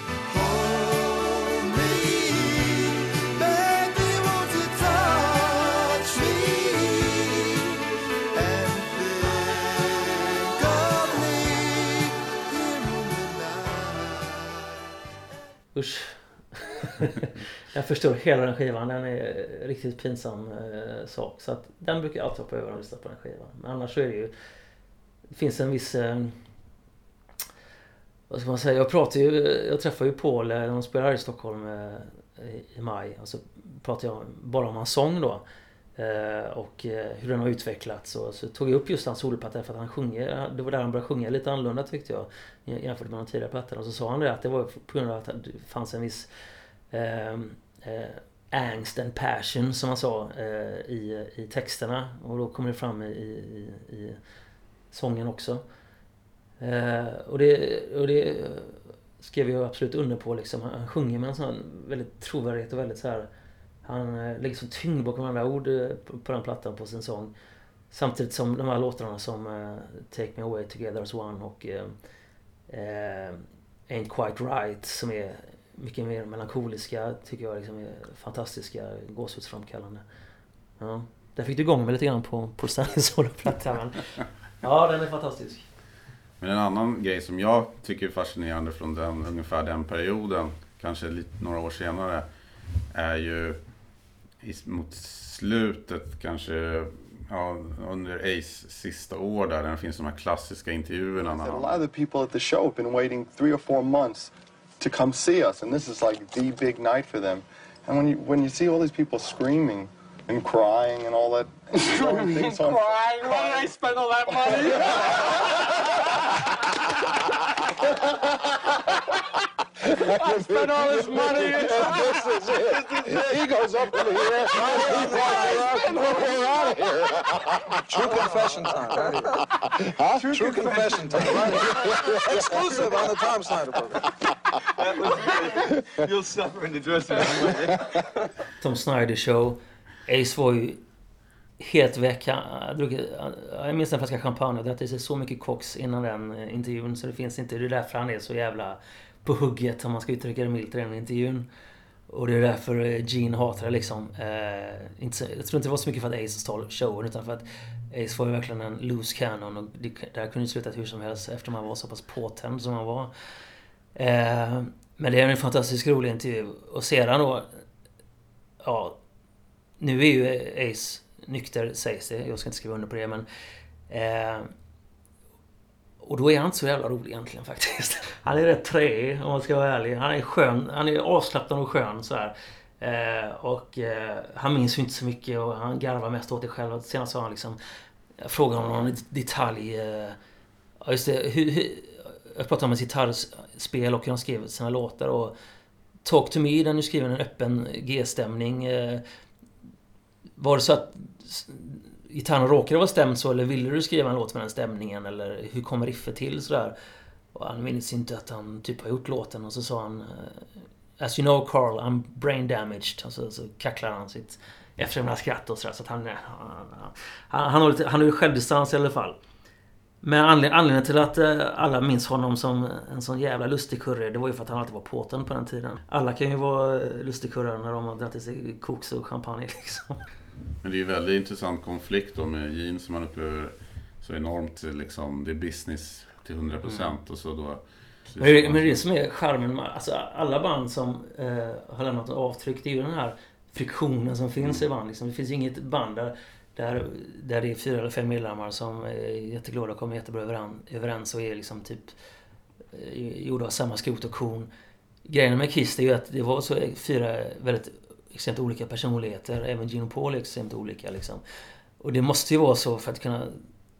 Usch. jag förstår hela den skivan. Den är riktigt pinsam eh, sak. Så att den brukar jag alltid hoppa över och lyssna på den skivan. Men annars så är det ju... Det finns en viss... Eh, vad ska man säga? Jag pratar ju, jag träffade ju Paul eh, när de spelade här i Stockholm eh, i, i maj. Och så pratade jag bara om hans sång då. Eh, och eh, hur den har utvecklats. Och så tog jag upp just hans soloplatta för att han sjunger. Det var där han började sjunga lite annorlunda tyckte jag. Jämfört med de tidigare plattorna. Och så sa han det att det var på grund av att det fanns en viss eh, eh, angst and passion som han sa eh, i, i texterna. Och då kommer det fram i, i, i sången också. Eh, och, det, och det skrev jag absolut under på liksom. Han sjunger med en sån väldigt trovärdighet och väldigt så här han eh, lägger sån tyngd bakom alla ord eh, på den plattan på sin sång. Samtidigt som de här låtarna som uh, Take Me Away Together as One och uh, uh, Ain't Quite Right som är mycket mer melankoliska tycker jag liksom är fantastiska, gåshudsframkallande. Ja. Där fick du igång mig lite grann på, på Stanley Solo-plattan. Ja, den är fantastisk. Men en annan grej som jag tycker är fascinerande från den, ungefär den perioden, kanske lite, några år senare, är ju mot slutet kanske ja, under Ace sista år där, där det finns de här klassiska intervjuerna. A lot of the people at the show have been waiting three or four months to come see us and this is like the big night for them. And when you, when you see all these people screaming and crying and all that. Screaming and crying? Why did I spend all that money? I spent all this money. this is it. He goes up in the air. We're out of here. True confession time, right here. Huh? True, True confession time, right here. Exclusive on the Tom Snyder program. You'll suffer in the dressing room. Tom Snyder show. Ace var ju helt väck. Jag minns en flaska champagne och drack i sig så mycket koks innan den eh, intervjun så det finns inte. Det är därför han är så jävla på hugget om man ska uttrycka det milt i den intervjun. Och det är därför eh, Gene hatar det liksom. Eh, inte, jag tror inte det var så mycket för att Ace stal showen utan för att Ace var ju verkligen en loose cannon och det, det här kunde ju slutat hur som helst eftersom han var så pass påtänd som han var. Eh, men det är en fantastiskt rolig intervju. Och sedan då... Ja... Nu är ju Ace nykter sägs det. Jag ska inte skriva under på det men... Eh, och då är han inte så jävla rolig egentligen faktiskt. Han är rätt träig om man ska vara ärlig. Han är skön. Han är avslappnad och skön så här. Eh, och eh, han minns ju inte så mycket och han garvar mest åt det själv. Senast sa han liksom... Jag frågade honom någon detalj. Eh, just det. Hur, hur, jag pratade om hans gitarrspel och hur han skrev sina låtar. Och Talk to me, den är skriven en öppen G-stämning. Eh, var det så att gitarren råkade vara stämd så eller ville du skriva en låt med den stämningen? Eller hur kom riffet till sådär? Och han minns inte att han typ har gjort låten och så sa han eh, As you know Carl, I'm brain damaged. Och så, så kacklar han sitt efterlämnade skratt och sådär. Så att han, han, han, han, har lite, han har ju självdistans i alla fall. Men anledningen till att eh, alla minns honom som en sån jävla lustigkurre det var ju för att han alltid var påten på den tiden. Alla kan ju vara eh, lustigkurrar när de har dragit i sig koks och champagne liksom. Men det är ju väldigt intressant konflikt då med Gene som man upplever så enormt liksom, det är business till 100% procent mm. och så då men det, men det som är charmen alltså alla band som eh, har lämnat avtryck det är ju den här friktionen som finns mm. i band. Liksom. Det finns inget band där, där, där det är fyra eller fem medlemmar som är jätteglada och kommer jättebra överens och är liksom typ eh, gjorda av samma skrot och korn. Grejen med Kiss är ju att det var så fyra väldigt extremt olika personligheter. Även Gene Paul är extremt olika liksom. Och det måste ju vara så för att kunna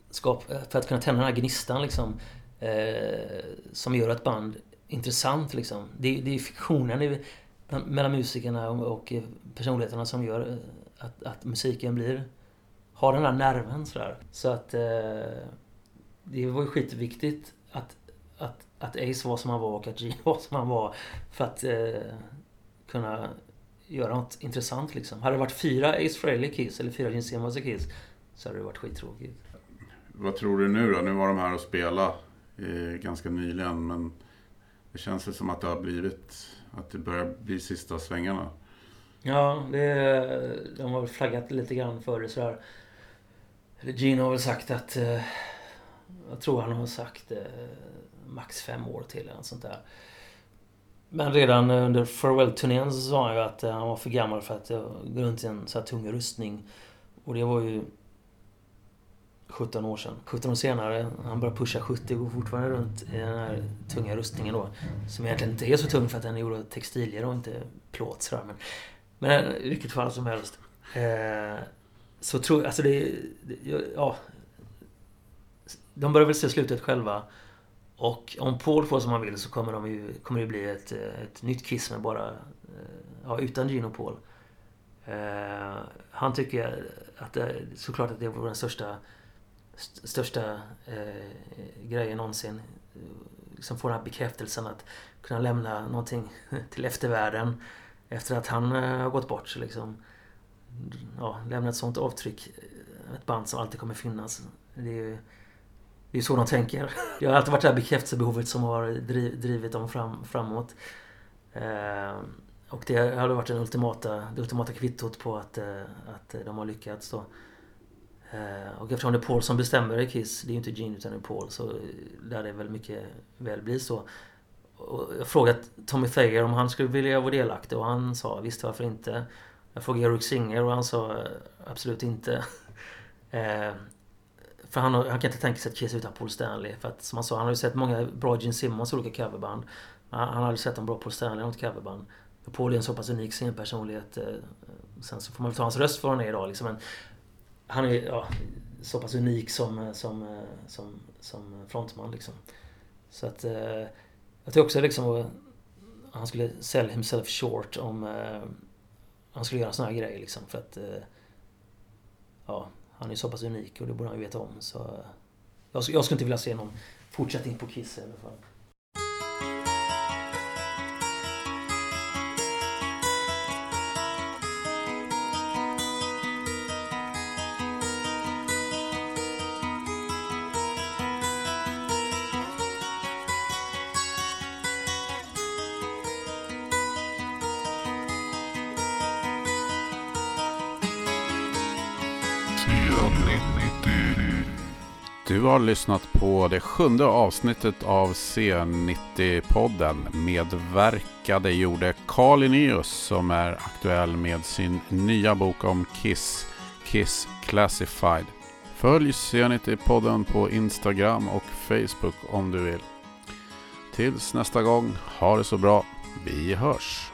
skapa, för att kunna tända den här gnistan liksom. Eh, som gör ett band intressant liksom. Det, det är fiktionen mellan musikerna och, och personligheterna som gör eh, att, att musiken blir har den där nerven sådär. Så att eh, det var ju skitviktigt att, att, att Ace var som han var och att Gene var som han var. För att eh, kunna göra något intressant liksom. Hade det varit fyra Ace Frehley Kiss eller fyra Gene Simmons Kiss så hade det varit skittråkigt. Vad tror du nu då? Nu var de här och spela eh, ganska nyligen men det känns väl som att det har blivit att det börjar bli sista svängarna. Ja, det, de har väl flaggat lite grann för det sådär. Gene har väl sagt att... Eh, jag tror han har sagt eh, max fem år till eller sånt där. Men redan under Farewell-turnén så sa han ju att eh, han var för gammal för att eh, gå runt i en så här tung rustning. Och det var ju... 17 år sedan. 17 år senare, han börjar pusha 70 och går fortfarande runt i den här tunga rustningen då. Som egentligen inte är så tung för att den är gjord av textilier och inte plåt sådär. Men, men eh, i vilket fall som helst. Eh, så tror jag, alltså det, det, ja. De börjar väl se slutet själva. Och om Paul får som han vill så kommer, de ju, kommer det bli ett, ett nytt Kiss med bara, eh, ja utan Gene och Paul. Eh, han tycker att det, såklart att det var den största, st största eh, grejen någonsin. Liksom få den här bekräftelsen att kunna lämna någonting till eftervärlden efter att han eh, har gått bort. Så liksom, ja, lämna ett sånt avtryck. Eh, ett band som alltid kommer finnas. Det är ju det är så de tänker. Det har alltid varit det här bekräftelsebehovet som har driv, drivit dem fram, framåt. Eh, och det hade varit den ultimata, det ultimata kvittot på att, eh, att de har lyckats då. Eh, och eftersom det är Paul som bestämmer i Kiss, det är ju inte Gene utan det är Paul, så lär det väl mycket väl bli så. Och jag frågade Tommy Thayer om han skulle vilja vara delaktig och han sa visst varför inte. Jag frågade Eric Singer och han sa absolut inte. Eh, för han, han kan inte tänka sig att Kiss utan Paul Stanley. För att som han sa, han har ju sett många bra Gene Simmons olika coverband. Han, han har aldrig sett en bra Paul Stanley i något coverband. Paul är en så pass unik scenpersonlighet. Eh, sen så får man väl ta hans röst för vad han är idag liksom. Men han är ja, så pass unik som, eh, som, eh, som, som frontman liksom. Så att... Jag tror också liksom han skulle sell himself short om han skulle göra såna här grejer liksom. För att... Ja, han är så pass unik och det borde han ju veta om. Så eh, jag, jag skulle inte vilja se någon fortsättning på Kiss i alla fall. Har lyssnat på det sjunde avsnittet av C90-podden. Medverkade gjorde Carl Linnaeus som är aktuell med sin nya bok om Kiss, Kiss Classified. Följ C90-podden på Instagram och Facebook om du vill. Tills nästa gång, ha det så bra. Vi hörs!